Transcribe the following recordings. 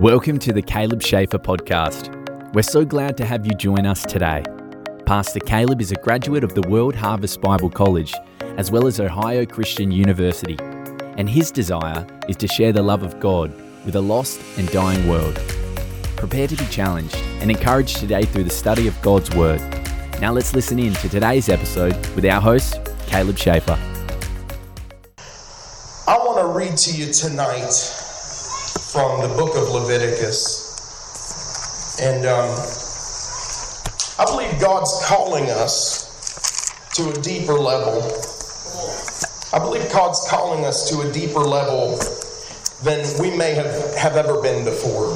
Welcome to the Caleb Schaefer podcast. We're so glad to have you join us today. Pastor Caleb is a graduate of the World Harvest Bible College, as well as Ohio Christian University, and his desire is to share the love of God with a lost and dying world. Prepare to be challenged and encouraged today through the study of God's Word. Now let's listen in to today's episode with our host, Caleb Schaefer. I want to read to you tonight from the book of Leviticus. And um, I believe God's calling us to a deeper level. I believe God's calling us to a deeper level than we may have, have ever been before.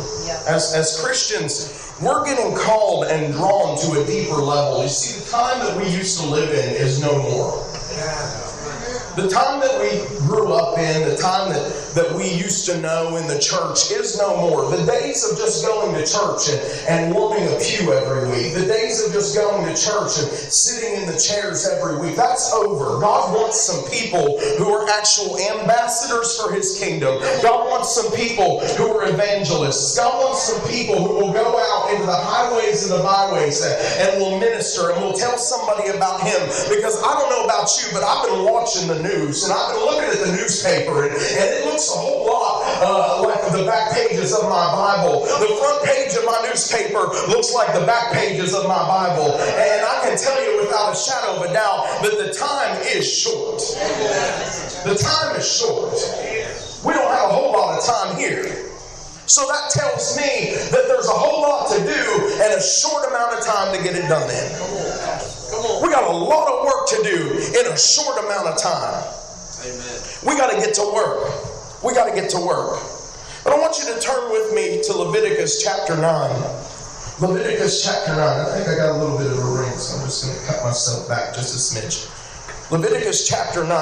As, as Christians, we're getting called and drawn to a deeper level. You see, the time that we used to live in is no more. The time that we grew up in, the time that, that we used to know in the church is no more. The days of just going to church and, and warming a pew every week, the days of just going to church and sitting in the chairs every week, that's over. God wants some people who are actual ambassadors for His kingdom. God wants some people who are evangelists. God wants some people who will go out into the highways and the byways and, and will minister and will tell somebody about Him. Because I don't know about you, but I've been watching the news and I've been looking at the newspaper and, and it looks a whole lot uh, like the back pages of my Bible. The front page of my newspaper looks like the back pages of my Bible. And I can tell you without a shadow of a doubt that the time is short. The time is short. We don't have a whole lot of time here. So that tells me that there's a whole lot to do and a short amount of time to get it done in. We got a lot of work to do in a short amount of time. Amen. We got to get to work. We got to get to work. But I want you to turn with me to Leviticus chapter 9. Leviticus chapter 9. I think I got a little bit of a ring, so I'm just going to cut myself back just a smidge. Leviticus chapter 9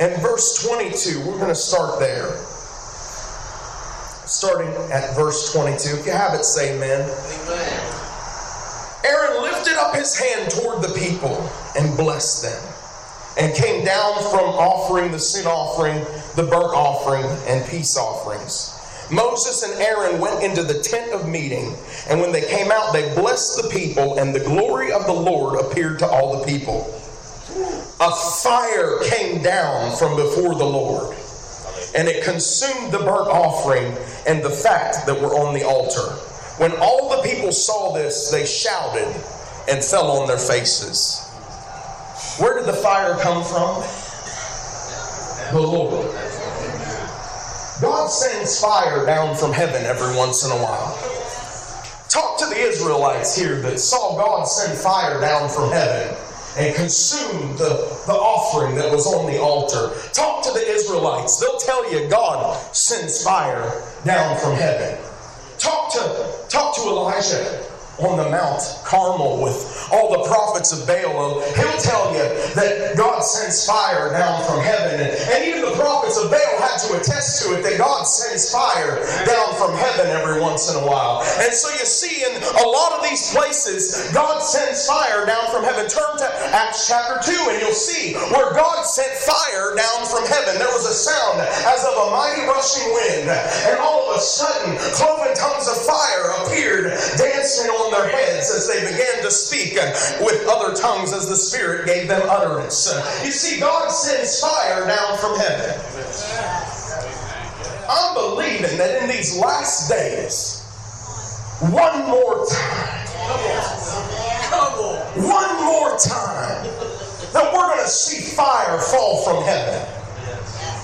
and verse 22. We're going to start there. Starting at verse 22. If you have it, say amen. Amen. Aaron lifted up his hand toward the people and blessed them, and came down from offering the sin offering, the burnt offering, and peace offerings. Moses and Aaron went into the tent of meeting, and when they came out, they blessed the people, and the glory of the Lord appeared to all the people. A fire came down from before the Lord, and it consumed the burnt offering and the fat that were on the altar. When all the people saw this, they shouted and fell on their faces. Where did the fire come from? The Lord. God sends fire down from heaven every once in a while. Talk to the Israelites here that saw God send fire down from heaven and consume the, the offering that was on the altar. Talk to the Israelites. They'll tell you God sends fire down from heaven. Talk to talk to Elijah on the Mount Carmel with all the prophets of Baal. He'll tell you that God sends fire down from heaven. And, even the prophets of Baal had to attest to it that God sends fire down from heaven every once in a while. And so you see in a lot of these places, God sends fire down from heaven. Turn to Acts chapter 2 and you'll see where God sent fire down from heaven. There was a sound as of a mighty rushing wind. And all of a sudden, cloven tongues of fire appeared dancing on their heads as they began to speak with other tongues as the Spirit gave them utterance. You see, God sends fire down from heaven. I'm believing that in these last days, one more time, on. one more time, that we're going to see fire fall from heaven.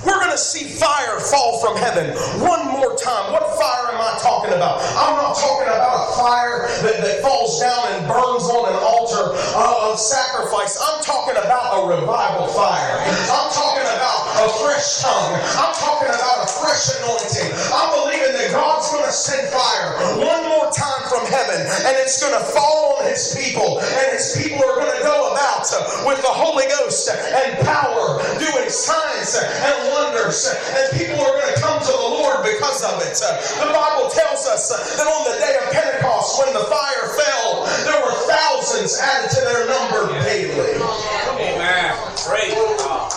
We're going to see fire fall from heaven one more time. What fire am I talking about? I'm not talking about a fire that, that falls down and burns on an altar of sacrifice. I'm talking about a revival fire. I'm talking about a fresh tongue. I'm talking about a fresh anointing. I'm believing that God's going to send fire one more time from heaven and it's going to fall on his people and his people are going to go about with the Holy Ghost and power doing signs and wonders and people are going to come to the Lord because of it. The Bible tells us that on the day of Pentecost when the fire fell there were thousands added to their number daily. Amen. Praise God.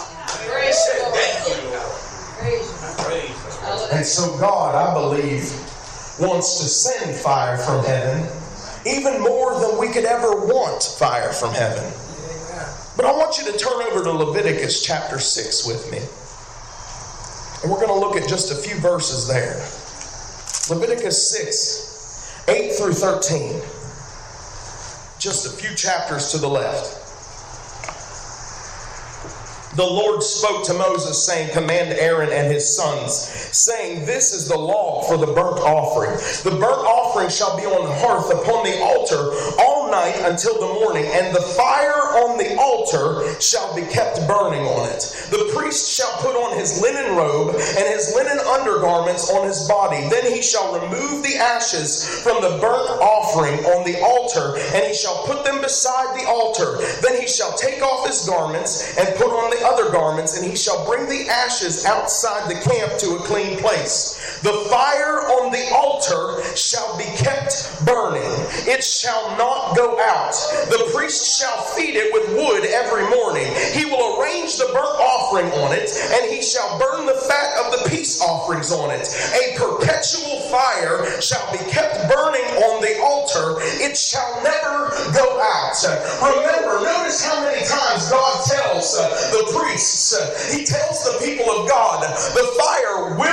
Thank you, Lord. Praise God. And so God, I believe wants to send fire from heaven, even more than we could ever want fire from heaven. But I want you to turn over to Leviticus chapter 6 with me. And we're going to look at just a few verses there. Leviticus 6, 8 through 13. Just a few chapters to the left the Lord spoke to Moses, saying, Command Aaron and his sons, saying, This is the law for the burnt offering. The burnt offering shall be on the hearth upon the altar all night until the morning, and the fire on the altar shall be kept burning on it. The priest shall put on his linen robe and his linen undergarments on his body. Then he shall remove the ashes from the burnt offering on the altar, and he shall put them beside the altar. Then he shall take off his garments and put on the other garments, and he shall bring the ashes outside the camp to a clean place. The fire on the altar shall be kept burning, it shall not go out. The priest shall feed it with wood every morning. He will arrange the burnt offering on it, and he shall burn the fat of the peace offerings on it. A perpetual fire shall be kept burning on the altar, it shall never go out. Remember, notice how many times God tells uh, the priests, uh, he tells the people of God, the fire will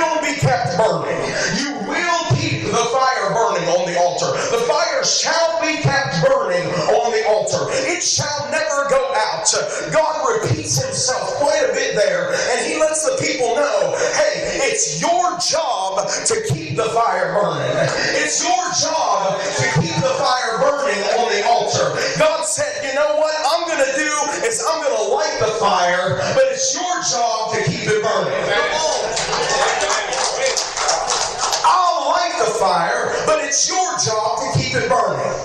out. God repeats himself quite a bit there, and he lets the people know, hey, it's your job to keep the fire burning. It's your job to keep the fire burning on the altar. God said, you know what I'm going to do is I'm going to light the fire, but it's your job to keep it burning. I'll light the fire, but it's your job to keep it burning.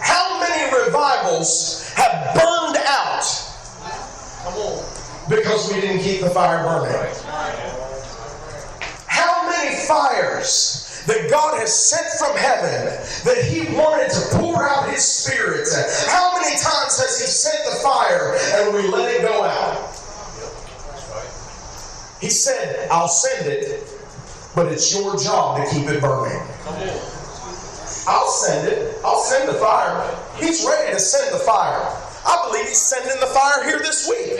How many revivals have burned out because we didn't keep the fire burning? How many fires that God has sent from heaven that He wanted to pour out His Spirit? How many times has He sent the fire and we let it go out? He said, I'll send it, but it's your job to keep it burning. I'll send it. I'll send the fire. He's ready to send the fire. I believe he's sending the fire here this week.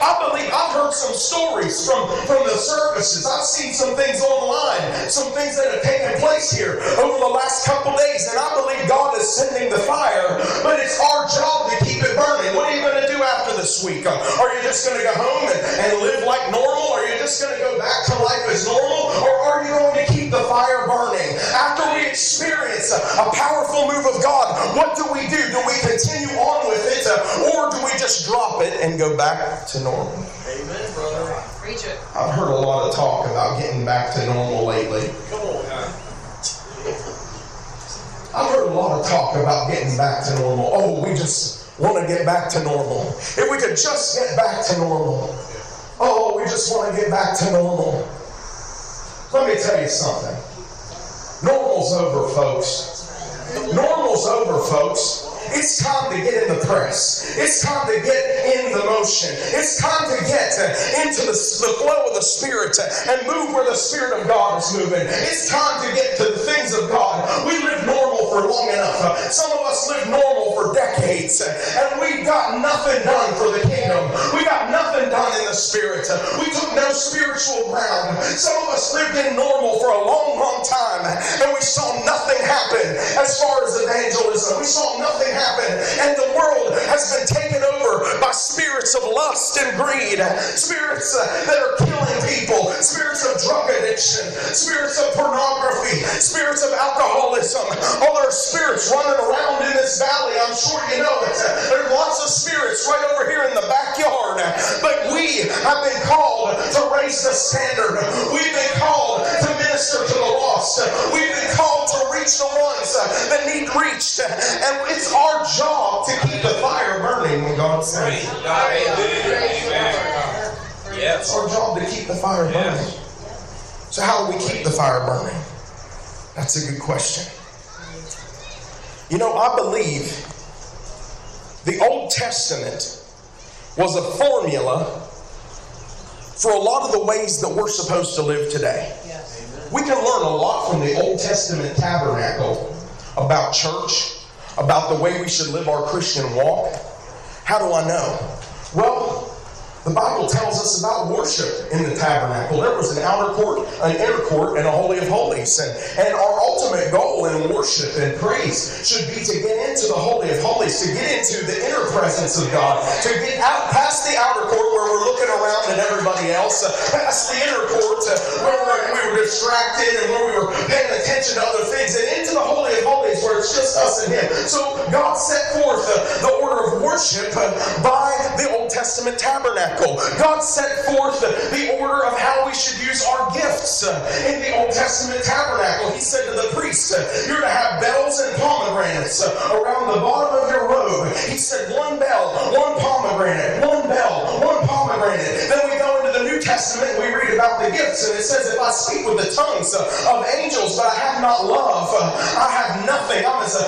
I believe I've heard some stories from, from the services. I've seen some things online, some things that have taken place here over the last couple days, and I believe God is sending the fire, but it's our job to keep it burning. What are you going to do after this week? Are you just going to go home and, and live like normal? Are you just going to go back to life as normal? Or are you going to keep the fire burning? After we experience a, a powerful move of God, what do we do? Do we continue on with it? Or do we just drop it and go back to normal? Amen, brother. Preach it. I've heard a lot of talk about getting back to normal lately. Come on. I've heard a lot of talk about getting back to normal. Oh, we just want to get back to normal. If we could just get back to normal. Oh, we just want to get back to normal. Let me tell you something. Normal's over, folks. Normal's over, folks. It's time to get in the press. It's time to get in the motion. It's time to get into the, the flow of the Spirit and move where the Spirit of God is moving. It's time to get to the things of God. We live normal for long enough. Some of us live normal for decades, and we got nothing done for the kingdom. We got nothing done in the Spirit. We took no spiritual ground. Some of us lived in normal for a long, long time, and we saw nothing happen as far as evangelism. We saw nothing and the world has been taken over by spirits of lust and greed, spirits uh, that are killing people, spirits of drug addiction, spirits of pornography, spirits of alcoholism. All there are spirits running around in this valley. I'm sure you know it. Lots of spirits right over here in the backyard. But we have been called to raise the standard. We've been called to minister to the lost. We've been called to reach the ones that need reached. And it's our job to keep the fire burning when God says. It's Yes. our job to keep the fire burning. So how do we keep the fire burning? That's a good question. You know, I believe the Old Testament was a formula for a lot of the ways that we're supposed to live today. We can learn a lot from the Old Testament tabernacle about church, about the way we should live our Christian walk. How do I know? Well, the Bible tells us about worship in the tabernacle. There was an outer court, an inner court, and a holy of holies. And, and our ultimate goal in worship and praise should be to get into the holy of holies, to get into the inner presence of God, to get out past the outer court where we're looking around at everybody else, uh, past the inner court uh, where we were distracted and where we were paying attention to other things, and into the holy of holies where it's just us and Him. So God set forth uh, the order of worship by the Old Testament tabernacle tabernacle. God set forth the order of how we should use our gifts in the Old Testament tabernacle. He said to the priest, uh, You're to have bells and pomegranates around the bottom of your robe. He said, One bell, one pomegranate, one bell, one pomegranate. Then we go Testament we read about the gifts, and it says, If I speak with the tongues of angels, but I have not love, I have nothing. I'm as a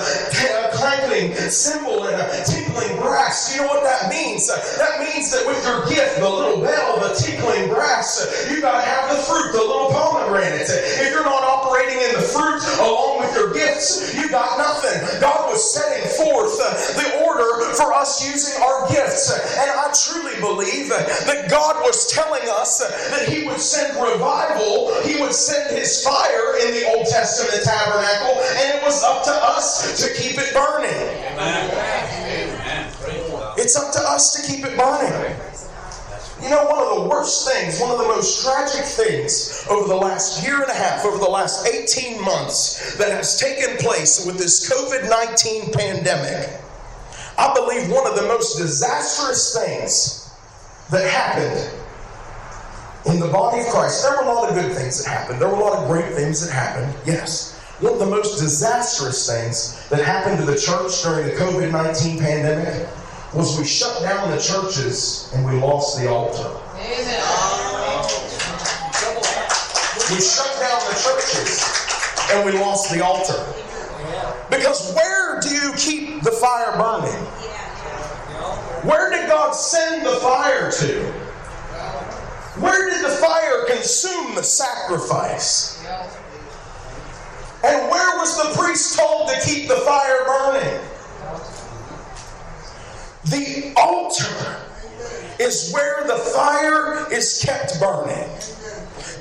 clanking cymbal and a tinkling brass. You know what that means? That means that with your gift, the little bell, the tinkling brass, you got to have the fruit, the little pomegranate. If you're not operating in the fruit along with your gifts, you got nothing. God was setting forth uh, the order for us using our gifts. And I truly believe that God was telling us that He would send revival, He would send His fire in the Old Testament tabernacle, and it was up to us to keep it burning. It's up to us to keep it burning. You know, one of the worst things, one of the most tragic things over the last year and a half, over the last 18 months that has taken place with this COVID 19 pandemic, I believe one of the most disastrous things that happened in the body of Christ. There were a lot of good things that happened, there were a lot of great things that happened, yes. One of the most disastrous things that happened to the church during the COVID 19 pandemic was we shut down the churches and we lost the altar. Amen. We shut down the churches and we lost the altar. Because where do you keep the fire burning? Where did God send the fire to? Where did the fire consume the sacrifice? And where was the priest told to keep the fire burning? The altar is where the fire is kept burning.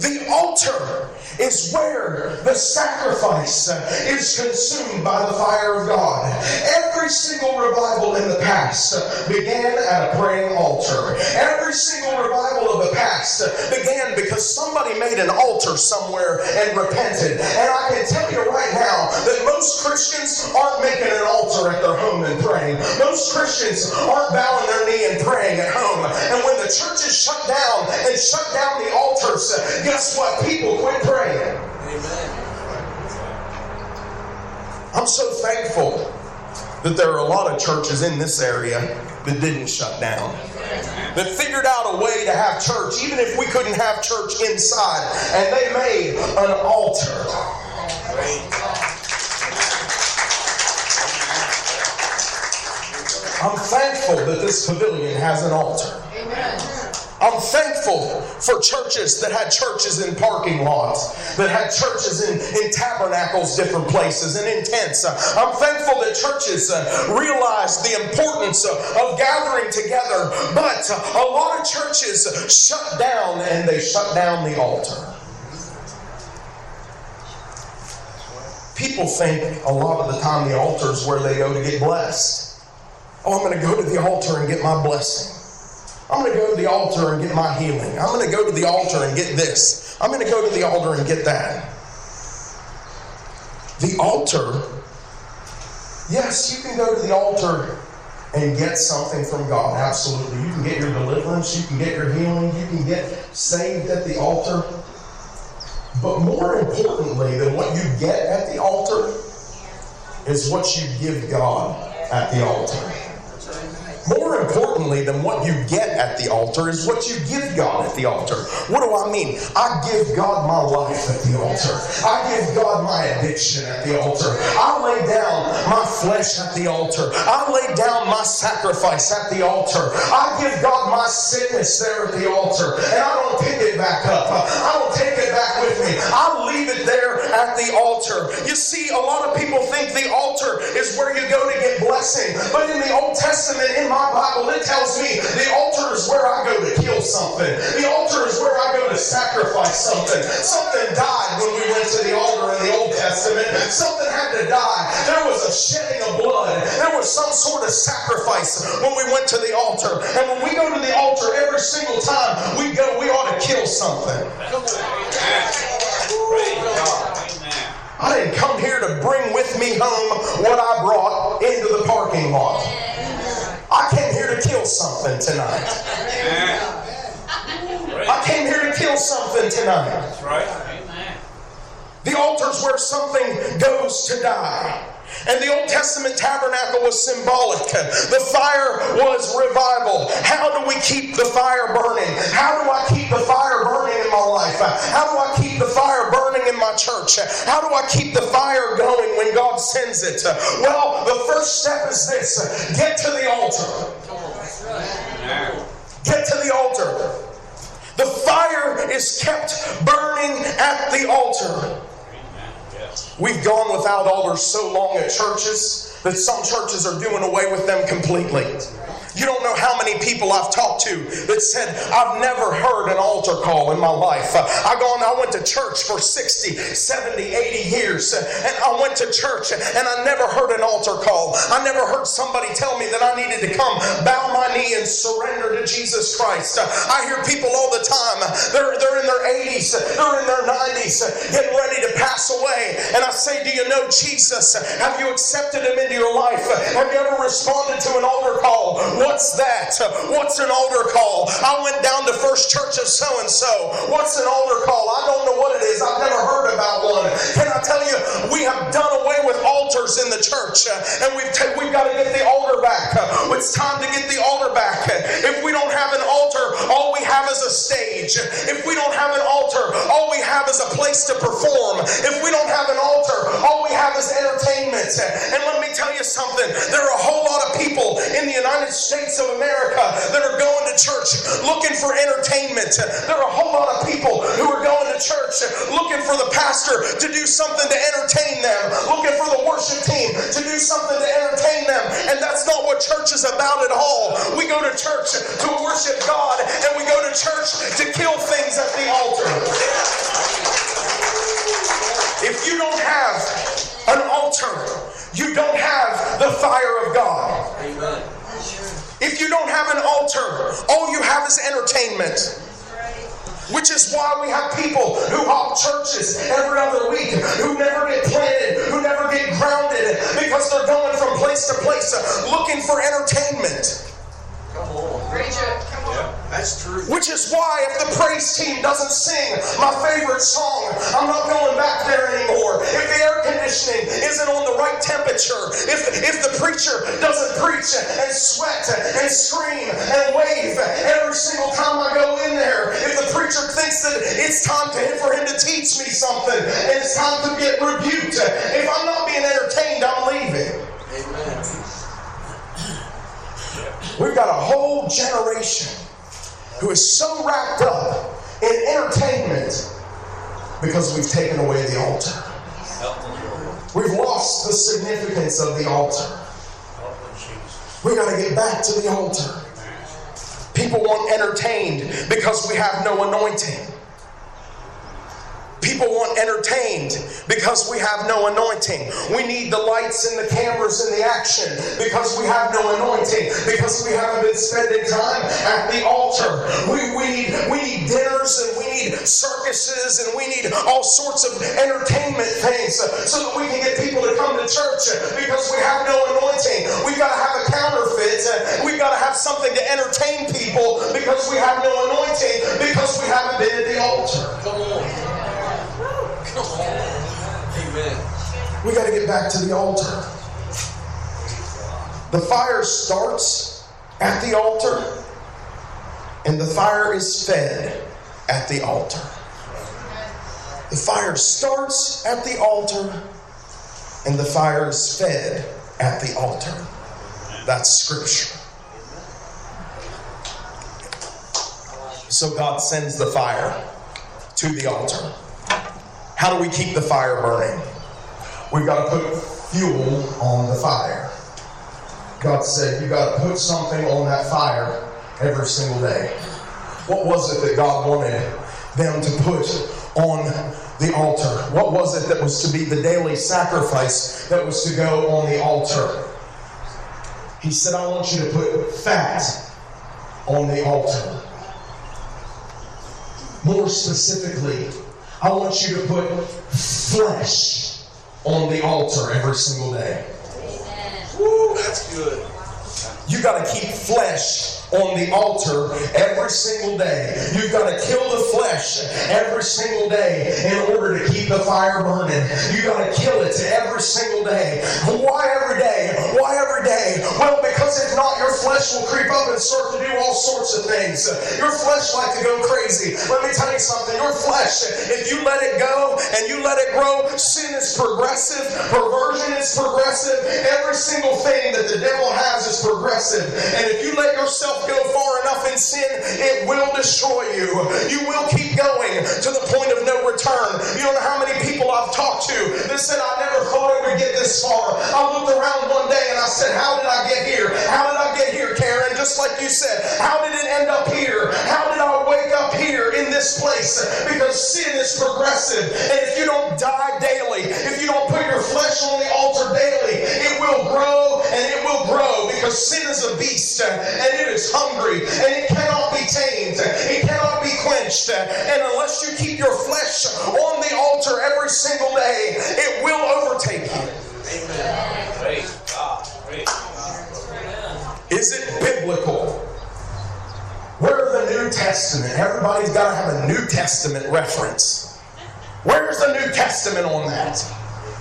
The altar is where the sacrifice is consumed by the fire of God. Every single revival in the past began at a praying altar. Every single revival of the past began because somebody made an altar somewhere and repented. And I can tell you right now most Christians aren't making an altar at their home and praying. Most Christians aren't bowing their knee and praying at home. And when the church is shut down and shut down the altars, guess what? People quit praying. Amen. I'm so thankful that there are a lot of churches in this area that didn't shut down. That figured out a way to have church, even if we couldn't have church inside. And they made an altar. I'm thankful that this pavilion has an altar. Amen. I'm thankful for churches that had churches in parking lots, that had churches in, in tabernacles, different places, and in tents. I'm thankful that churches uh, realized the importance of gathering together, but a lot of churches shut down and they shut down the altar. People think a lot of the time the altar is where they go to get blessed. Oh, I'm going to go to the altar and get my blessing. I'm going to go to the altar and get my healing. I'm going to go to the altar and get this. I'm going to go to the altar and get that. The altar, yes, you can go to the altar and get something from God. Absolutely. You can get your deliverance, you can get your healing, you can get saved at the altar. But more importantly than what you get at the altar is what you give God at the altar. So more importantly than what you get at the altar is what you give God at the altar. What do I mean? I give God my life at the altar. I give God my addiction at the altar. I lay down my flesh at the altar. I lay down my sacrifice at the altar. I give God my sickness there at the altar. And I don't pick it back up. I don't take it back with me. I leave it there at the altar. You see, a lot of people think the altar is where you go to get blessing. But in the Old Testament, in my Bible, it tells me the altar is where I go to kill something. The altar is where I go to sacrifice something. Something died when we went to the altar in the Old Testament. Something had to die. There was a shedding of blood. There was some sort of sacrifice when we went to the altar. And when we go to the altar every single time we go, we ought to kill something. I didn't come here to bring with me home what I brought into the parking lot. I came here to kill something tonight. I came here to kill something tonight. The altar's where something goes to die. And the Old Testament tabernacle was symbolic. The fire was revival. How do we keep the fire burning? How do I keep the fire burning in my life? How do I keep the fire burning in my church? How do I keep the fire going when God sends it? Well, the first step is this get to the altar. Get to the altar. The fire is kept burning at the altar. We've gone without altars so long at churches that some churches are doing away with them completely. You don't know how many people I've talked to that said, I've never heard an altar call in my life. I gone, I went to church for 60, 70, 80 years, and I went to church and I never heard an altar call. I never heard somebody tell me that I needed to come bow my knee and surrender to Jesus Christ. I hear people all the time, they're, they're in their 80s, they're in their 90s, getting ready to pass away. And I say, Do you know Jesus? Have you accepted him into your life? Have you ever responded to an altar call? What's that? What's an altar call? I went down to First Church of so and so. What's an altar call? I don't know what it is. I've never heard about one. Can I tell you, we have done away with altars in the church, and we've t- we've got to get the altar back. It's time to get the altar back. If we don't have an altar, all we have is a stage. If we don't have an altar, all we have is a place to perform. If we don't have an altar, all we have is entertainment. And let me tell you something. There are a whole lot of people in the United States States of America that are going to church looking for entertainment. There are a whole lot of people who are going to church looking for the pastor to do something to entertain them, looking for the worship team to do something to entertain them. And that's not what church is about at all. We go to church to worship God, and we go to church to kill things at the altar. If you don't have an altar, you don't have the fire of God. Amen. If you don't have an altar, all you have is entertainment. Which is why we have people who hop churches every other week, who never get planted, who never get grounded, because they're going from place to place uh, looking for entertainment. Come on. That's true. Which is why if the praise team doesn't sing my favorite song, I'm not going back there anymore. If the air conditioning isn't on the right temperature, if, if the preacher doesn't preach and sweat and scream and wave every single time I go in there, if the preacher thinks that it's time to, for him to teach me something and it's time to get rebuked, if I'm not being entertained, I'm leaving. Amen. We've got a whole generation who is so wrapped up in entertainment because we've taken away the altar. We've lost the significance of the altar. We've got to get back to the altar. People want entertained because we have no anointing. People want entertained because we have no anointing. We need the lights and the cameras and the action because we have no anointing. Because we haven't been spending time at the altar. We, we need we need dinners and we need circuses and we need all sorts of entertainment things so that we can get people to come to church because we have no anointing. We've got to have a counterfeit. We've got to have something to entertain people because we have no anointing because we haven't been at the altar. Come on. Come on. Amen. To get back to the altar. The fire starts at the altar, and the fire is fed at the altar. The fire starts at the altar, and the fire is fed at the altar. That's scripture. So God sends the fire to the altar. How do we keep the fire burning? We've got to put fuel on the fire. God said, You've got to put something on that fire every single day. What was it that God wanted them to put on the altar? What was it that was to be the daily sacrifice that was to go on the altar? He said, I want you to put fat on the altar. More specifically, I want you to put flesh on the altar every single day. Woo, that's good. You got to keep flesh on the altar every single day. You've got to kill the flesh every single day in order to keep the fire burning. You got to kill it every single day. Why every day? Why every day? Well, because if not, your flesh will creep up and start to do all sorts of things. Your flesh like to go crazy. Let me tell you something. Your flesh, if you let it go and you let it grow, sin is progressive, perversion is progressive. Every single thing that the devil progressive. And if you let yourself go far enough in sin, it will destroy you. You will keep going to the point of no return. You don't know how many people I've talked to that said, I never thought it would get this far. I looked around one day and I said, How did I get here? How did I get here, Karen? Just like you said, how did it end up here? How did I wake up here in this place? Because sin is progressive. And if you don't die daily, if you don't put your flesh on the altar daily, it will grow and it will grow sin is a beast and it is hungry and it cannot be tamed. It cannot be quenched. And unless you keep your flesh on the altar every single day, it will overtake you. Amen. Praise God. Praise God. Is it biblical? Where's the New Testament? Everybody's got to have a New Testament reference. Where's the New Testament on that?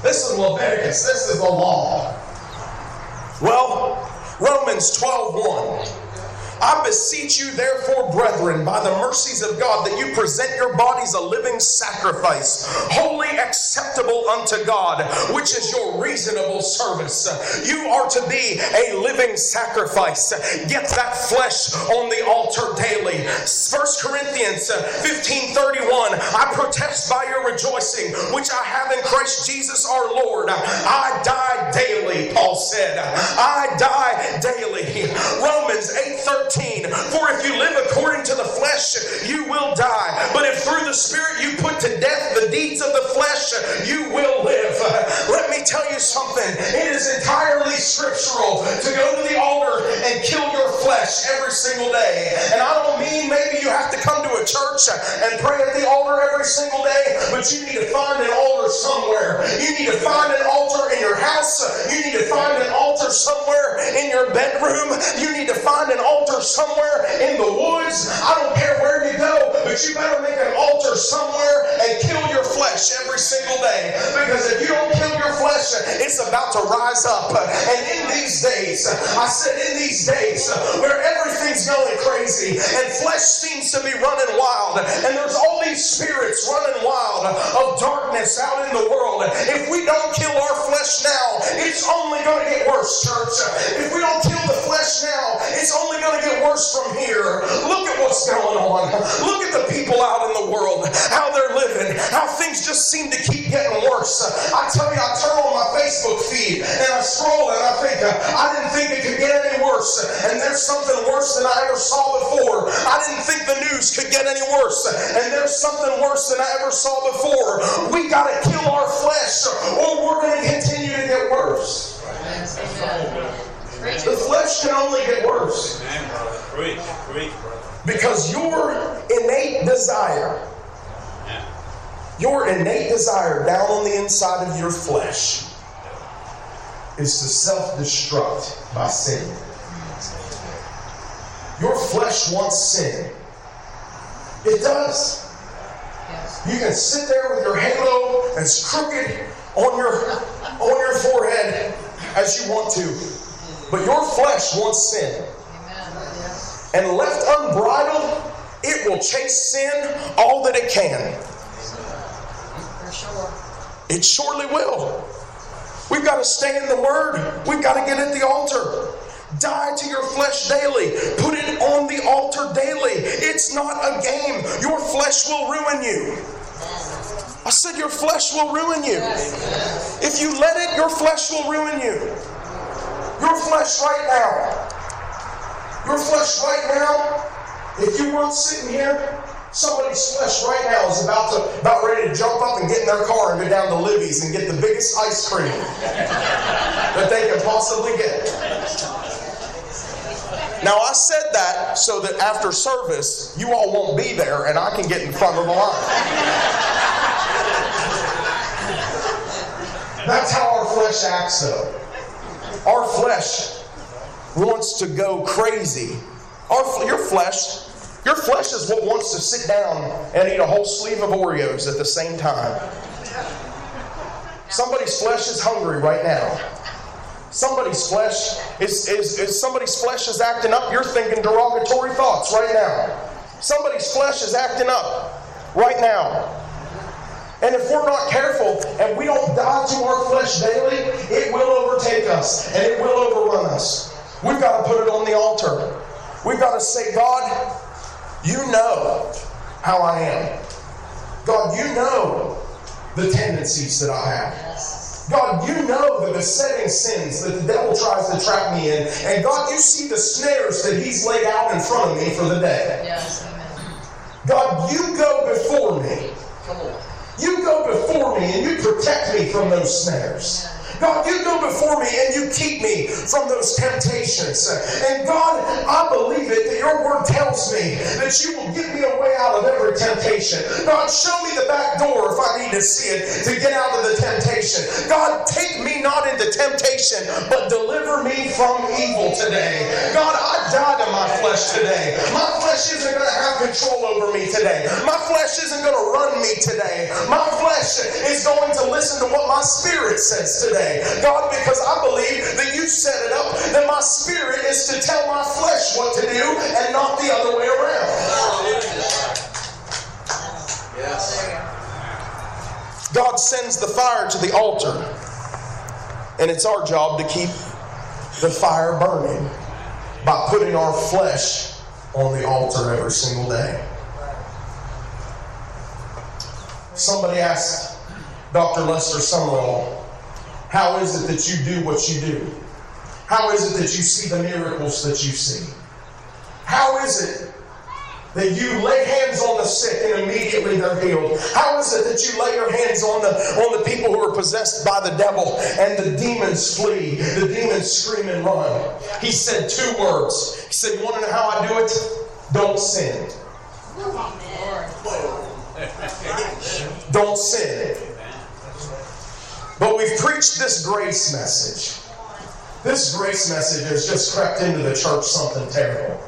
This is Leviticus. This is the law. Well, Romans 12 1. I beseech you, therefore, brethren, by the mercies of God, that you present your bodies a living sacrifice, wholly acceptable unto God, which is your reasonable service. You are to be a living sacrifice. Get that flesh on the altar daily. 1 Corinthians 15 31. I protest by your rejoicing, which I have in Christ Jesus our Lord. I die daily, Paul said. I die daily. Romans 8 13. For if you live according to the flesh, you will die. But if through the Spirit you put to death deeds of the flesh, you will live. Let me tell you something. It is entirely scriptural to go to the altar and kill your flesh every single day. And I don't mean maybe you have to come to a church and pray at the altar every single day, but you need to find an altar somewhere. You need to find an altar in your house. You need to find an altar somewhere in your bedroom. You need to find an altar somewhere in the woods. I don't care where you go, but you better make an altar somewhere and kill your flesh every single day. Because if you don't kill your flesh, it's about to rise up. And in these days, I said in these days where everything's going crazy and flesh seems to be running wild, and there's all these spirits running wild of darkness out in the world. If we don't kill our flesh now, it's only going to get worse, church. If we don't kill the flesh now, it's only going to get worse from here. Look at what's going on. Look at the people out in the world, how they're living, how things just seem to keep getting worse. I tell you, I turn on my Facebook feed and I scroll and I think, I didn't think it could get any worse. And there's something worse than I ever saw before. I didn't think the news could get any worse. And there's something worse than I ever saw before. We got to kill our flesh or we're going to continue to get worse. The flesh can only get worse. Amen, brother. Preach, preach, brother. Because your innate desire, your innate desire down on the inside of your flesh is to self destruct by sin. Your flesh wants sin. It does. You can sit there with your halo as crooked on your on your forehead as you want to. But your flesh wants sin. and left unbridled, it will chase sin all that it can. It surely will. We've got to stay in the Word. We've got to get at the altar. Die to your flesh daily. Put it on the altar daily. It's not a game. Your flesh will ruin you. I said your flesh will ruin you. If you let it, your flesh will ruin you. Your flesh right now. Your flesh right now. If you weren't sitting here, somebody's flesh right now is about to about ready to jump up and get in their car and go down to Libby's and get the biggest ice cream that they can possibly get. Now I said that so that after service you all won't be there and I can get in front of the line. That's how our flesh acts, though. Our flesh wants to go crazy. Our, your flesh, your flesh is what wants to sit down and eat a whole sleeve of Oreos at the same time. Somebody's flesh is hungry right now. Somebody's flesh is, is, is somebody's flesh is acting up. You're thinking derogatory thoughts right now. Somebody's flesh is acting up right now. And if we're not careful and we don't die to our flesh daily, it will overtake us and it will overrun us. We've got to put it on the altar. We've got to say, God, you know how I am. God, you know the tendencies that I have. God, you know the besetting sins that the devil tries to trap me in. And God, you see the snares that he's laid out in front of me for the day. Yes, amen. God, you go before me. Come on. You go before me and you protect me from those snares. God, you go before me and you keep me from those temptations. And God, I believe it that your word tells me that you will give me a way out of every temptation. God, show me the back door if I need to see it to get out of the temptation. God, take me not into temptation, but deliver me from evil today. God, I die to my flesh today. My flesh isn't going to have control over me today. My flesh isn't going to run me today. My flesh is going to listen to what my spirit says today. God, because I believe that you set it up that my spirit is to tell my flesh what to do and not the other way around. Yes. God sends the fire to the altar, and it's our job to keep the fire burning by putting our flesh on the altar every single day. Somebody asked Dr. Lester Sumrall, How is it that you do what you do? How is it that you see the miracles that you see? How is it that you lay hands on the sick and immediately they're healed? How is it that you lay your hands on the on the people who are possessed by the devil and the demons flee, the demons scream and run? He said two words. He said, You want to know how I do it? Don't sin. Don't sin. But we've preached this grace message. This grace message has just crept into the church something terrible.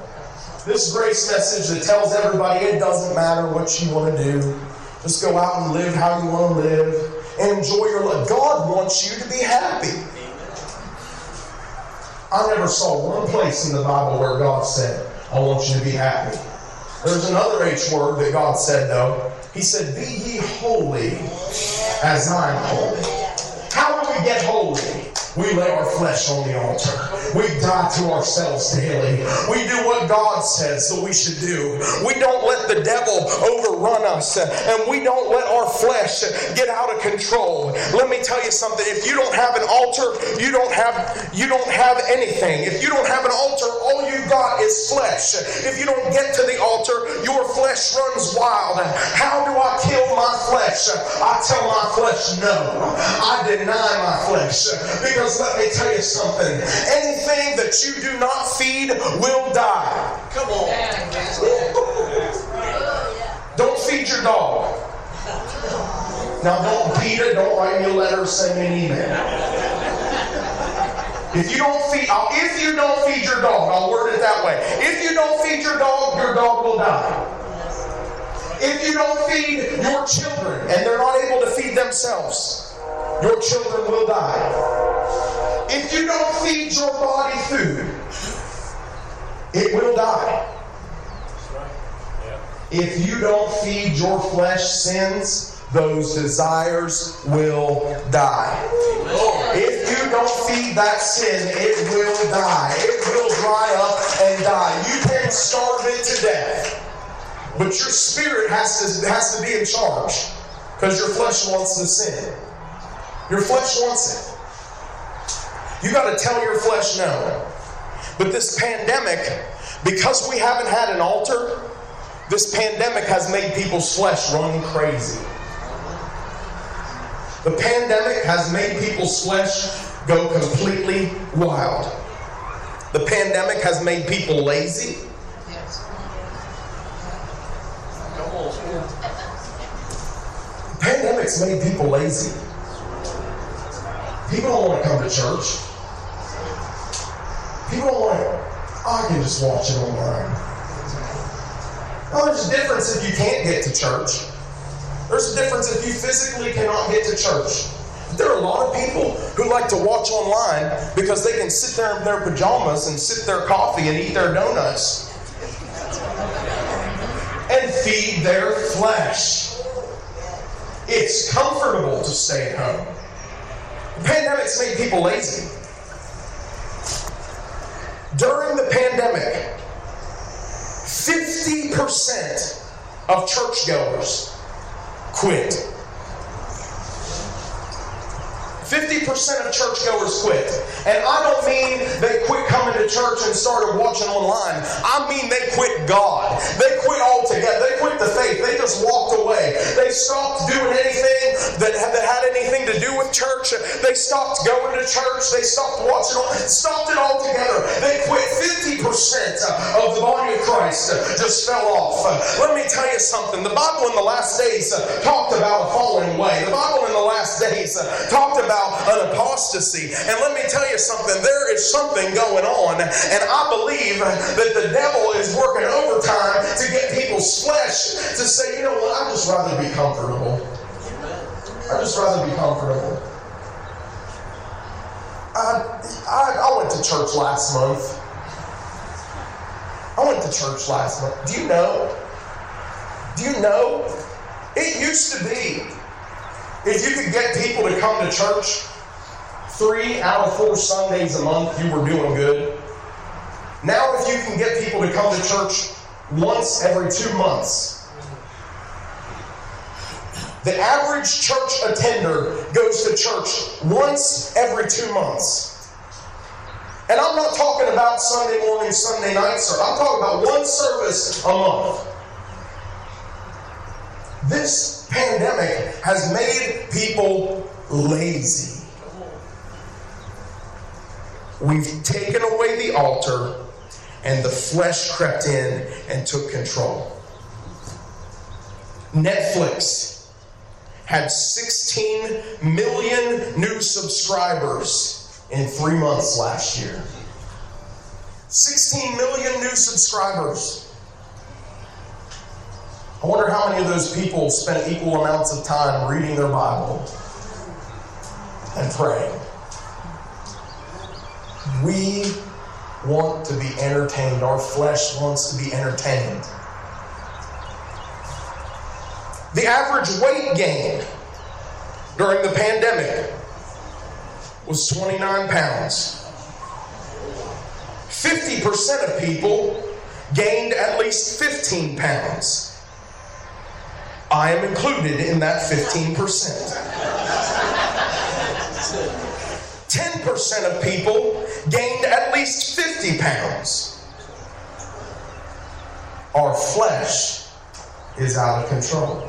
This grace message that tells everybody it doesn't matter what you want to do. Just go out and live how you want to live and enjoy your life. God wants you to be happy. I never saw one place in the Bible where God said, I want you to be happy. There's another H word that God said, though. He said, Be ye holy as I am holy. We get holy? We lay our flesh on the altar. We die to ourselves daily. We do what God says that we should do. We don't let the devil overrun us, and we don't let our flesh get out of control. Let me tell you something. If you don't have an altar, you don't have you don't have anything. If you don't have an altar, all you got is flesh. If you don't get to the altar, your flesh runs wild. How do I kill my flesh? I tell my flesh no. I deny my flesh because let me tell you something. Anything that you do not feed will die. Come on. Don't feed your dog. Now don't beat it, don't write me a letter, send me an email. If you don't feed, uh, if you don't feed your dog, I'll word it that way. If you don't feed your dog, your dog will die. If you don't feed your children and they're not able to feed themselves, your children will die. If you don't feed your body food, it will die. if you don't feed your flesh sins, those desires will die. If you don't feed that sin, it will die. It will dry up and die. You can starve it to death. But your spirit has to, has to be in charge because your flesh wants the sin. Your flesh wants it. You got to tell your flesh no. But this pandemic, because we haven't had an altar, this pandemic has made people's flesh run crazy. The pandemic has made people's flesh go completely wild. The pandemic has made people lazy. Pandemic's made people lazy. People don't want to come to church. People don't want to, I can just watch it online. Well, there's a difference if you can't get to church. There's a difference if you physically cannot get to church. There are a lot of people who like to watch online because they can sit there in their pajamas and sip their coffee and eat their donuts and feed their flesh. It's comfortable to stay at home. Pandemic's made people lazy. During the pandemic, 50% of churchgoers quit. 50% of churchgoers quit. And I don't mean they quit coming to church and started watching online. I mean they quit God. They quit altogether. They quit the faith. They just walked away. They stopped doing anything that, had anything to do with church. They stopped going to church. They stopped watching, stopped it altogether. They quit. 50% of the body of Christ just fell off. Let me tell you something. The Bible in the last days talked about a falling away. The Bible in the last days talked about an apostasy. And let me tell you something, there is something going on, and I believe that the devil is working overtime to get people's flesh to say, you know what, I'd just rather be comfortable. I'd just rather be comfortable. I, I, I went to church last month. I went to church last month. Do you know? Do you know? It used to be if you could get people to come to church three out of four Sundays a month, you were doing good. Now, if you can get people to come to church once every two months, the average church attender goes to church once every two months. And I'm not talking about Sunday morning, Sunday night service. I'm talking about one service a month. This pandemic has made people lazy. We've taken away the altar, and the flesh crept in and took control. Netflix had 16 million new subscribers in three months last year. 16 million new subscribers. I wonder how many of those people spent equal amounts of time reading their Bible and praying. We want to be entertained. Our flesh wants to be entertained. The average weight gain during the pandemic was 29 pounds. 50% of people gained at least 15 pounds. I am included in that 15%. 10% of people gained at least 50 pounds. Our flesh is out of control.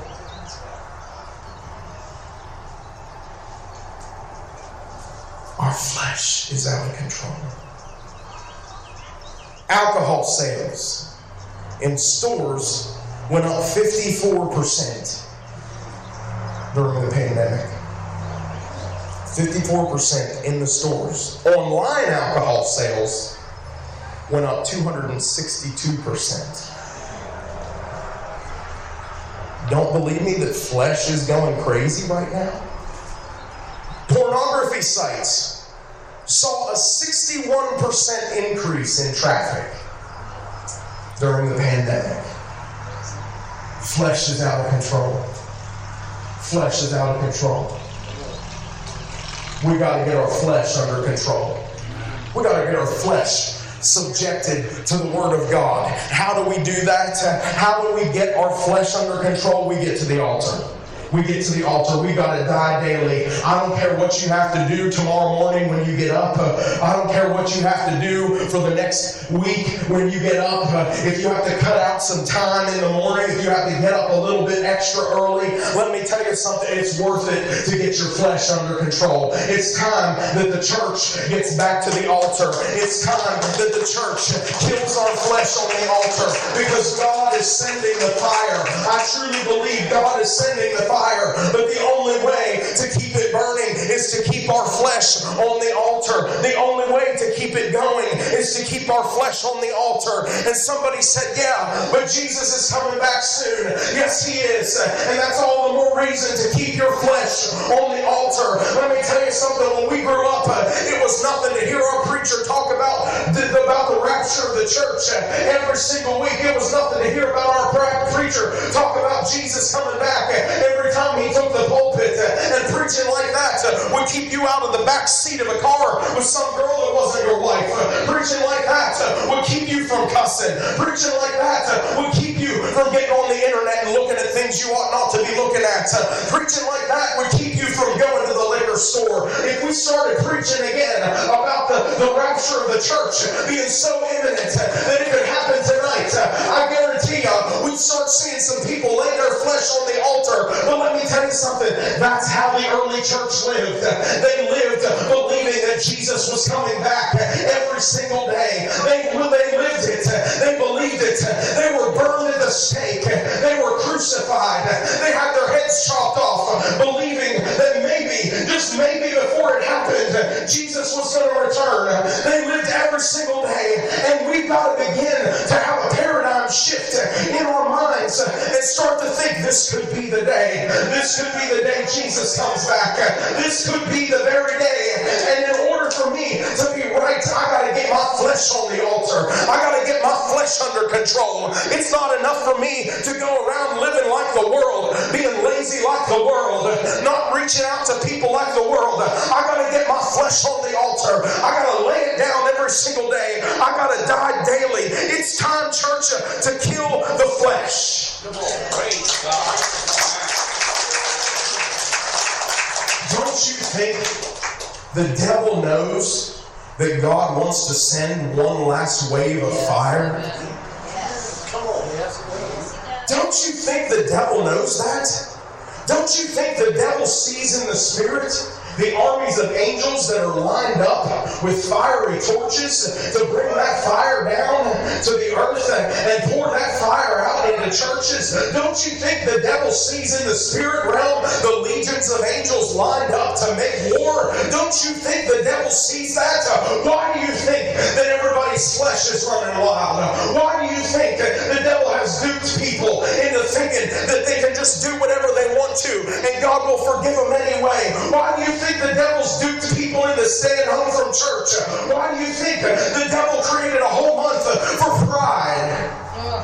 Our flesh is out of control. Alcohol sales in stores went up 54% during the pandemic. 54% in the stores. Online alcohol sales went up 262%. Don't believe me that flesh is going crazy right now? Pornography sites saw a 61% increase in traffic during the pandemic. Flesh is out of control. Flesh is out of control. We got to get our flesh under control. We got to get our flesh subjected to the Word of God. How do we do that? How do we get our flesh under control? We get to the altar. We get to the altar. We got to die daily. I don't care what you have to do tomorrow morning when you get up. I don't care what you have to do for the next week when you get up. If you have to cut out some time in the morning, if you have to get up a little bit extra early, let me tell you something. It's worth it to get your flesh under control. It's time that the church gets back to the altar. It's time that the church kills our flesh on the altar because God is sending the fire. I truly believe God is sending the fire, but the only way to keep it burning is to keep our flesh on the altar. The only way to keep it going is to keep our flesh on the altar. And somebody said, Yeah, but Jesus is coming back soon. Yes, He is. And that's all the more reason to keep your flesh on the altar. Let me tell you something. When we grew up, it was nothing to hear church every single week. It was nothing to hear about our preacher talk about Jesus coming back every time he took the pulpit and preaching like that would keep you out of the back seat of a car with some girl that wasn't your wife. Preaching like that would keep you from cussing. Preaching like that would keep you from getting on the internet and looking at things you ought not to be looking at. Preaching like that would keep you from going to the liquor store. If we started preaching again about the, the rapture of the church being so imminent that it could happen tonight, I guarantee you we'd start seeing some people lay their flesh on the altar. But let me tell you something. That's how the early church lived. They lived believing that Jesus was coming back every single day. They, they lived it. They believed it. They were burned at the stake. They were crucified. They had their heads chopped off, believing that maybe, just maybe before it happened, Jesus was going to return. They lived every single day. And we've got to begin to have a paradigm shift in our minds and start to think this could be the day. This could be the day Jesus comes back. This could be the very day. And in order for me to be right, I got to get my flesh on the altar. I got to get my flesh under control. It's not enough for me to go around living like the world, being lazy like the world, not reaching out to people like the world. I got to get my flesh on the altar. I got to lay it down every single day. I got to die daily. It's time, church, to kill the flesh. Come praise God. Don't you think the devil knows that God wants to send one last wave of fire? Don't you think the devil knows that? Don't you think the devil sees in the spirit the armies of angels that are lined up with fiery torches to bring that fire down to the earth and, pour that fire out into churches? Don't you think the devil sees in the spirit realm the legions of angels lined up to make war? Don't you think the devil sees that? Why do you think that everybody's flesh is running wild? Why do you think that the devil has duped people into thinking that they can just do whatever they want to and God will forgive them anyway? Why do you think the devil's duped people into staying home from church? Why do you think the devil created a whole month for pride? Oh,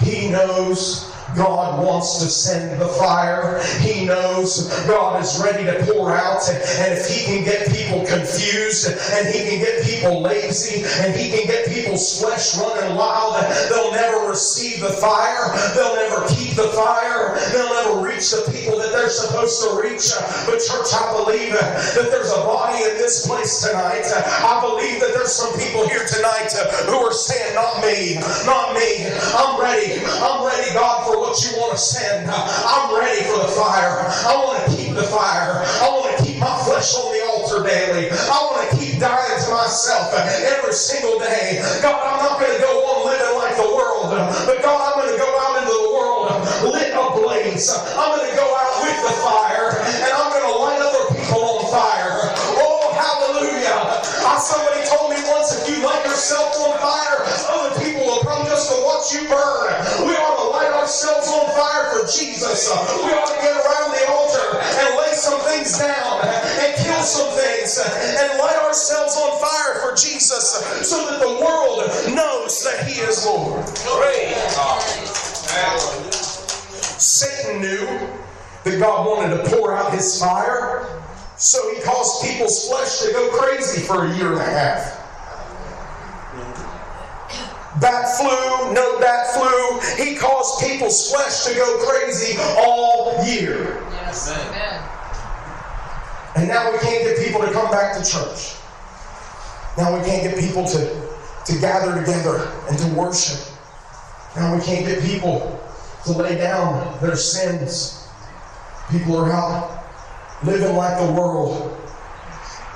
he knows God wants to send the fire. He knows God is ready to pour out. And if He can get people confused, and He can get people lazy, and He can get people's flesh running wild, they'll never receive the fire. They'll never keep the fire. They'll never reach the people that they're supposed to reach. But, church, I believe that there's a body in this place tonight. I believe that there's some people here tonight who are saying, Not me, not me. I'm ready. I'm ready, God, for what you want to send. I'm ready for the fire. I want to keep the fire. I want to keep my flesh on the altar daily. I want to keep dying to myself every single day. God, I'm not going to go on living like the world, but God, I'm going to go out into the world lit ablaze. I'm going to go out with the fire and I'm going to light other people on fire. Oh, hallelujah. Somebody told me once if you light yourself on fire, other people will come just to watch you burn. We ought to ourselves on fire for Jesus. We ought to get around the altar and lay some things down and kill some things and light ourselves on fire for Jesus. So that the world knows that He is Lord. Praise God. Satan knew that God wanted to pour out His fire, so he caused people's flesh to go crazy for a year and a half. Bat flu, no bat flu. He caused people's flesh to go crazy all year. Yes. Amen. And now we can't get people to come back to church. Now we can't get people to, to gather together and to worship. Now we can't get people to lay down their sins. People are out living like the world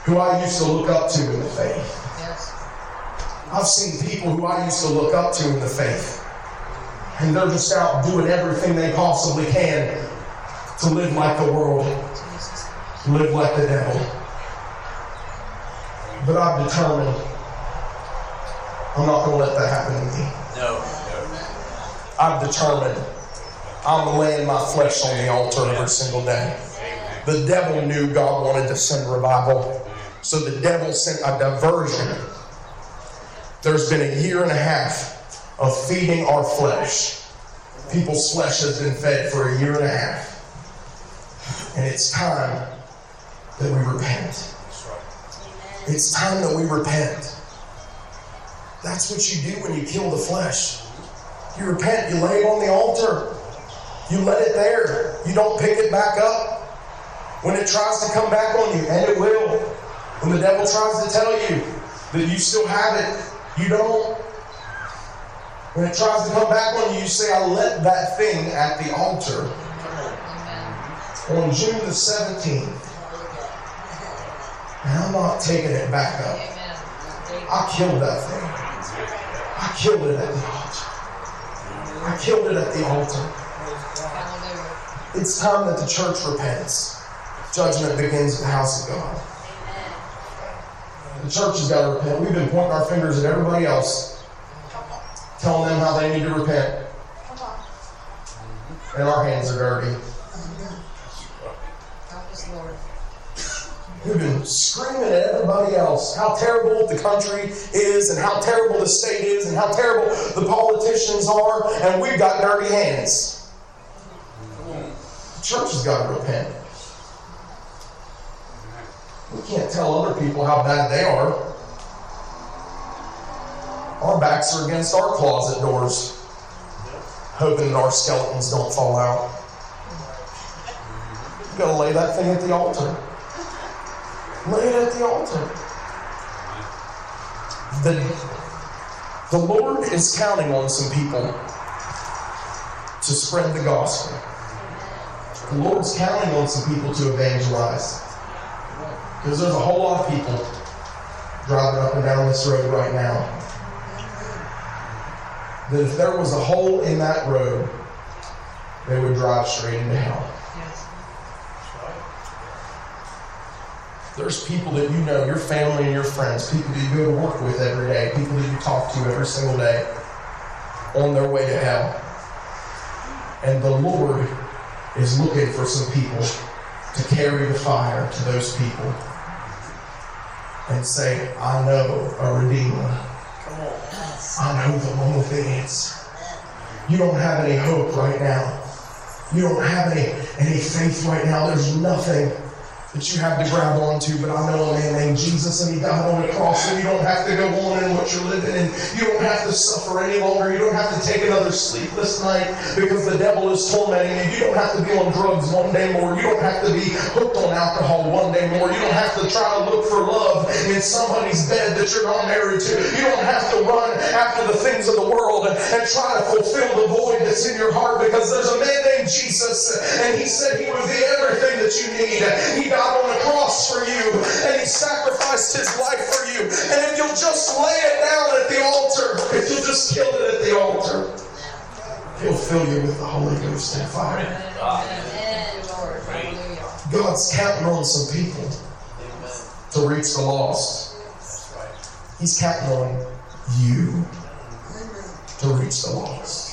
who I used to look up to in the faith. I've seen people who I used to look up to in the faith. And they're just out doing everything they possibly can to live like the world, live like the devil. But I'm determined I'm not going to let that happen to me. No. I'm determined I'm laying my flesh on the altar every single day. The devil knew God wanted to send revival, so the devil sent a diversion. There's been a year and a half of feeding our flesh. People's flesh has been fed for a year and a half. And it's time that we repent. It's time that we repent. That's what you do when you kill the flesh. You repent, you lay it on the altar. You let it there. You don't pick it back up. When it tries to come back on you, and it will. When the devil tries to tell you that you still have it, you don't. When it tries to come back on you, you say, I let that thing at the altar. On June the 17th, and I'm not taking it back up. I killed that thing. I killed it at the altar. I killed it at the altar. It's time that the church repents. Judgment begins at the house of God. The church has got to repent. We've been pointing our fingers at everybody else, telling them how they need to repent. And our hands are dirty. We've been screaming at everybody else how terrible the country is, and how terrible the state is, and how terrible the politicians are, and we've got dirty hands. The church has got to repent. We can't tell other people how bad they are. Our backs are against our closet doors, hoping that our skeletons don't fall out. You've got to lay that thing at the altar. Lay it at the altar. The, the Lord is counting on some people to spread the gospel. The Lord's counting on some people to evangelize. Because there's a whole lot of people driving up and down this road right now. That if there was a hole in that road, they would drive straight into hell. There's people that you know, your family and your friends, people that you go to work with every day, people that you talk to every single day, on their way to hell. And the Lord is looking for some people to carry the fire to those people and say, I know a Redeemer. I know the one with. You don't have any hope right now. You don't have any, any faith right now. There's nothing that you have to grab onto, but I know a man named Jesus and he died on the cross, and you don't have to go on in what you're living, and you don't have to suffer any longer. You don't have to take another sleepless night because the devil is tormenting you. You don't have to be on drugs one day more. You don't have to be hooked on alcohol one day more. You don't have to try to look for love in somebody's bed that you're not married to. You don't have to run after the things of the world and, try to fulfill the void that's in your heart because there's a man named Jesus and he said he would be everything that you need. He died on the cross for you and he sacrificed his life for you. And if you'll just lay it down at the altar, if you'll just kill it at the altar, he'll fill you with the Holy Ghost and fire. God's counting on some people to reach the lost. He's counting on you to reach the lost.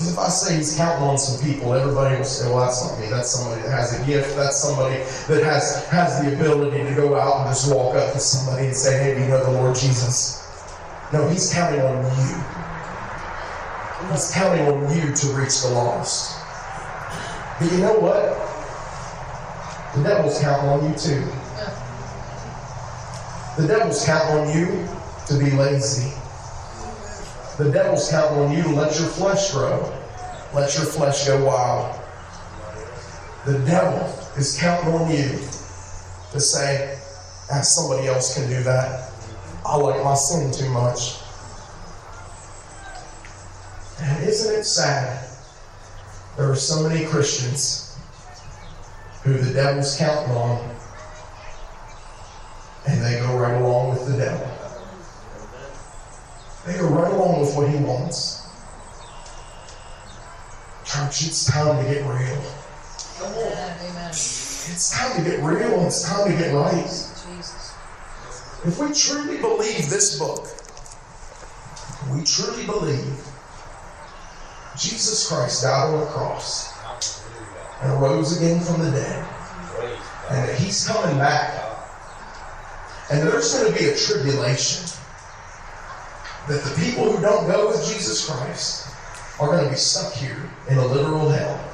Because if I say he's counting on some people, everybody will say, well, that's not me. That's somebody that has a gift. That's somebody that has, has the ability to go out and just walk up to somebody and say, hey, do you know the Lord Jesus? No, he's counting on you. He's counting on you to reach the lost. But you know what? The devil's counting on you too. The devil's counting on you to be lazy. The devil's counting on you to let your flesh grow. Let your flesh go wild. The devil is counting on you to say, ah, somebody else can do that. I like my sin too much. And isn't it sad? There are so many Christians who the devil's counting on, and they go right along with the devil. They go right along with what he wants. Church, it's time to get real. Amen. Amen. It's time to get real and it's time to get right. Jesus. If we truly believe this book, we truly believe Jesus Christ died on the cross and rose again from the dead, and that He's coming back, and there's going to be a tribulation that the people who don't go with Jesus Christ are going to be stuck here in a literal hell.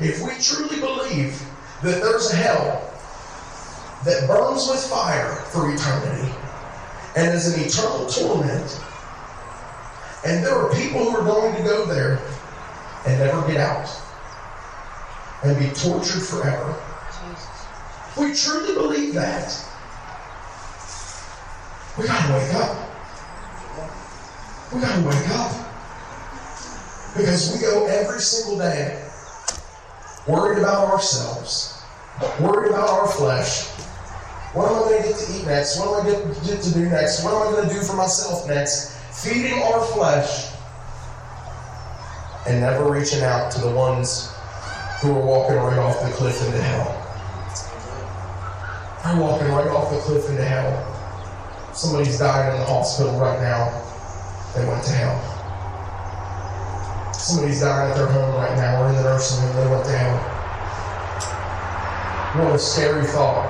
If we truly believe that there's a hell that burns with fire for eternity and is an eternal torment, and there are people who are going to go there and never get out and be tortured forever. If we truly believe that, we gotta wake up. We gotta wake up. Because we go every single day worried about ourselves, worried about our flesh. What am I going to get to eat next? What am I going to get to do next? What am I going to do for myself next? Feeding our flesh and never reaching out to the ones who are walking right off the cliff into hell. They're walking right off the cliff into hell. Somebody's dying in the hospital right now. They went to hell. Somebody's dying at their home right now or in the nursing home. They went to hell. What a scary thought.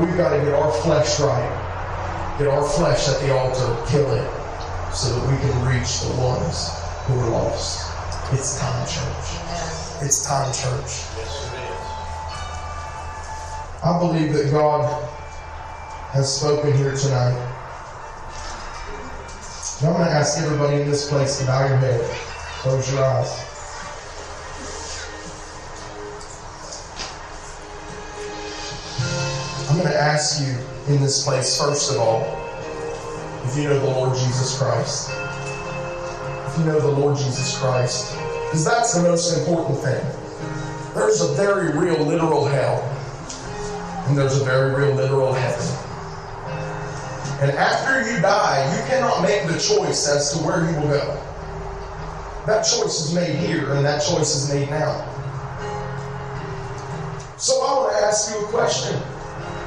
We've got to get our flesh right. Get our flesh at the altar, kill it, so that we can reach the ones who are lost. It's time, church. It's time, church. Yes, it is. I believe that God has spoken here tonight. And I'm going to ask everybody in this place to bow your head, close your eyes. I'm going to ask you in this place, first of all, if you know the Lord Jesus Christ. If you know the Lord Jesus Christ. Because that's the most important thing. There's a very real, literal hell and there's a very real literal heaven. And after you die, you cannot make the choice as to where you will go. That choice is made here, and that choice is made now. So I want to ask you a question.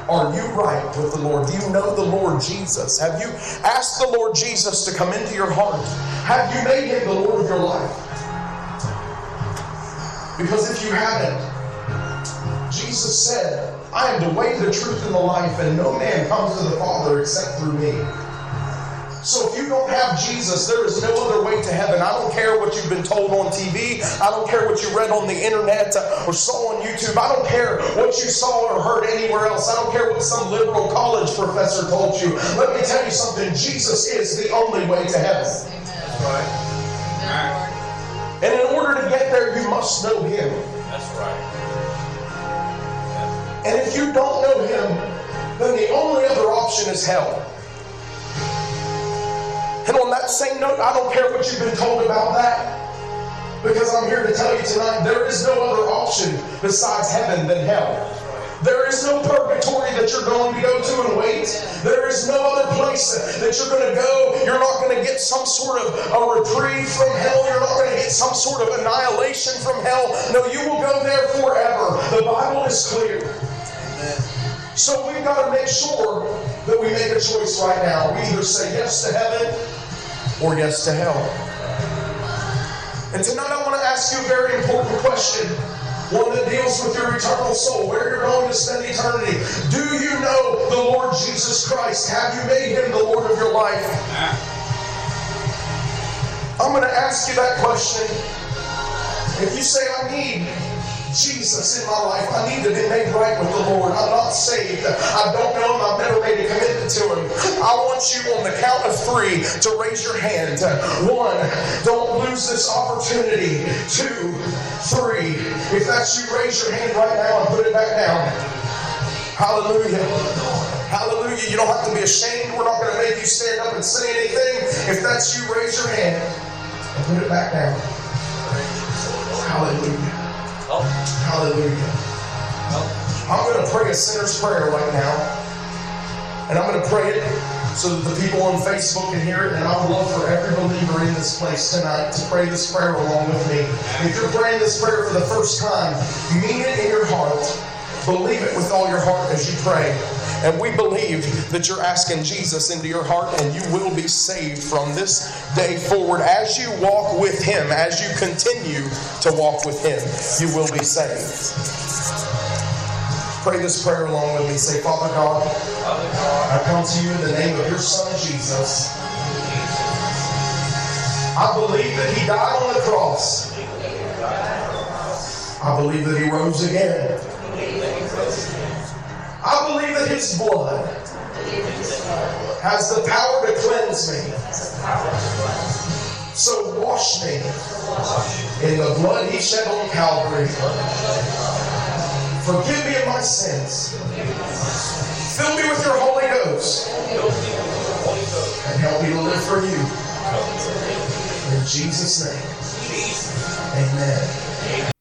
Are you right with the Lord? Do you know the Lord Jesus? Have you asked the Lord Jesus to come into your heart? Have you made him the Lord of your life? Because if you haven't, Jesus said, I am the way, the truth, and the life, and no man comes to the Father except through me. So if you don't have Jesus, there is no other way to heaven. I don't care what you've been told on TV. I don't care what you read on the internet or saw on YouTube. I don't care what you saw or heard anywhere else. I don't care what some liberal college professor told you. Let me tell you something. Jesus is the only way to heaven. Amen. Right. And in order to get there, you must know Him. That's right. And if you don't know Him, then the only other option is hell. And on that same note, I don't care what you've been told about that. Because I'm here to tell you tonight, there is no other option besides heaven than hell. There is no purgatory that you're going to go to and wait. There is no other place that you're going to go. You're not going to get some sort of a reprieve from hell. You're not going to get some sort of annihilation from hell. No, you will go there forever. The Bible is clear. So we've got to make sure that we make a choice right now. We either say yes to heaven or yes to hell. And tonight I want to ask you a very important question. One that deals with your eternal soul, where you're going to spend eternity. Do you know the Lord Jesus Christ? Have you made him the Lord of your life? I'm going to ask you that question. If you say, I need Jesus in my life, I need to be made right with the Lord. I'm not saved. I don't know him. I've never made a commitment to him. I want you on the count of three to raise your hand. One, don't lose this opportunity. Two, three. If that's you, raise your hand right now and put it back down. Hallelujah. Hallelujah. You don't have to be ashamed. We're not going to make you stand up and say anything. If that's you, raise your hand and put it back down. Hallelujah. Oh. Hallelujah. Oh. I'm going to pray a sinner's prayer right now. And I'm going to pray it so that the people on Facebook can hear it. And I would love for every believer in this place tonight to pray this prayer along with me. If you're praying this prayer for the first time, mean it in your heart. Believe it with all your heart as you pray. And we believe that you're asking Jesus into your heart and you will be saved from this day forward. As you walk with Him, as you continue to walk with Him, you will be saved. Pray this prayer along with me. Say, Father God, I come to you in the name of your Son Jesus. I believe that He died on the cross. I believe that He rose again. I believe that His blood has the power to cleanse me. So wash me in the blood He shed on Calvary. Forgive me of my sins. Fill me with your Holy Ghost. And help me to live for you. In Jesus' name. Amen.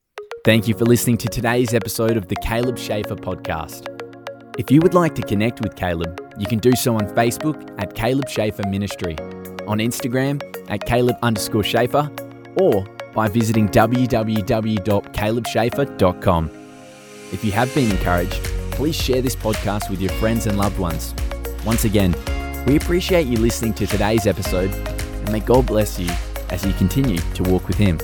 Thank you for listening to today's episode of the Caleb Schaefer podcast. If you would like to connect with Caleb, you can do so on Facebook at Caleb Schaefer Ministry, on Instagram at Caleb underscore Schaefer, or by visiting www.calebschaefer.com. If you have been encouraged, please share this podcast with your friends and loved ones. Once again, we appreciate you listening to today's episode, and may God bless you as you continue to walk with Him.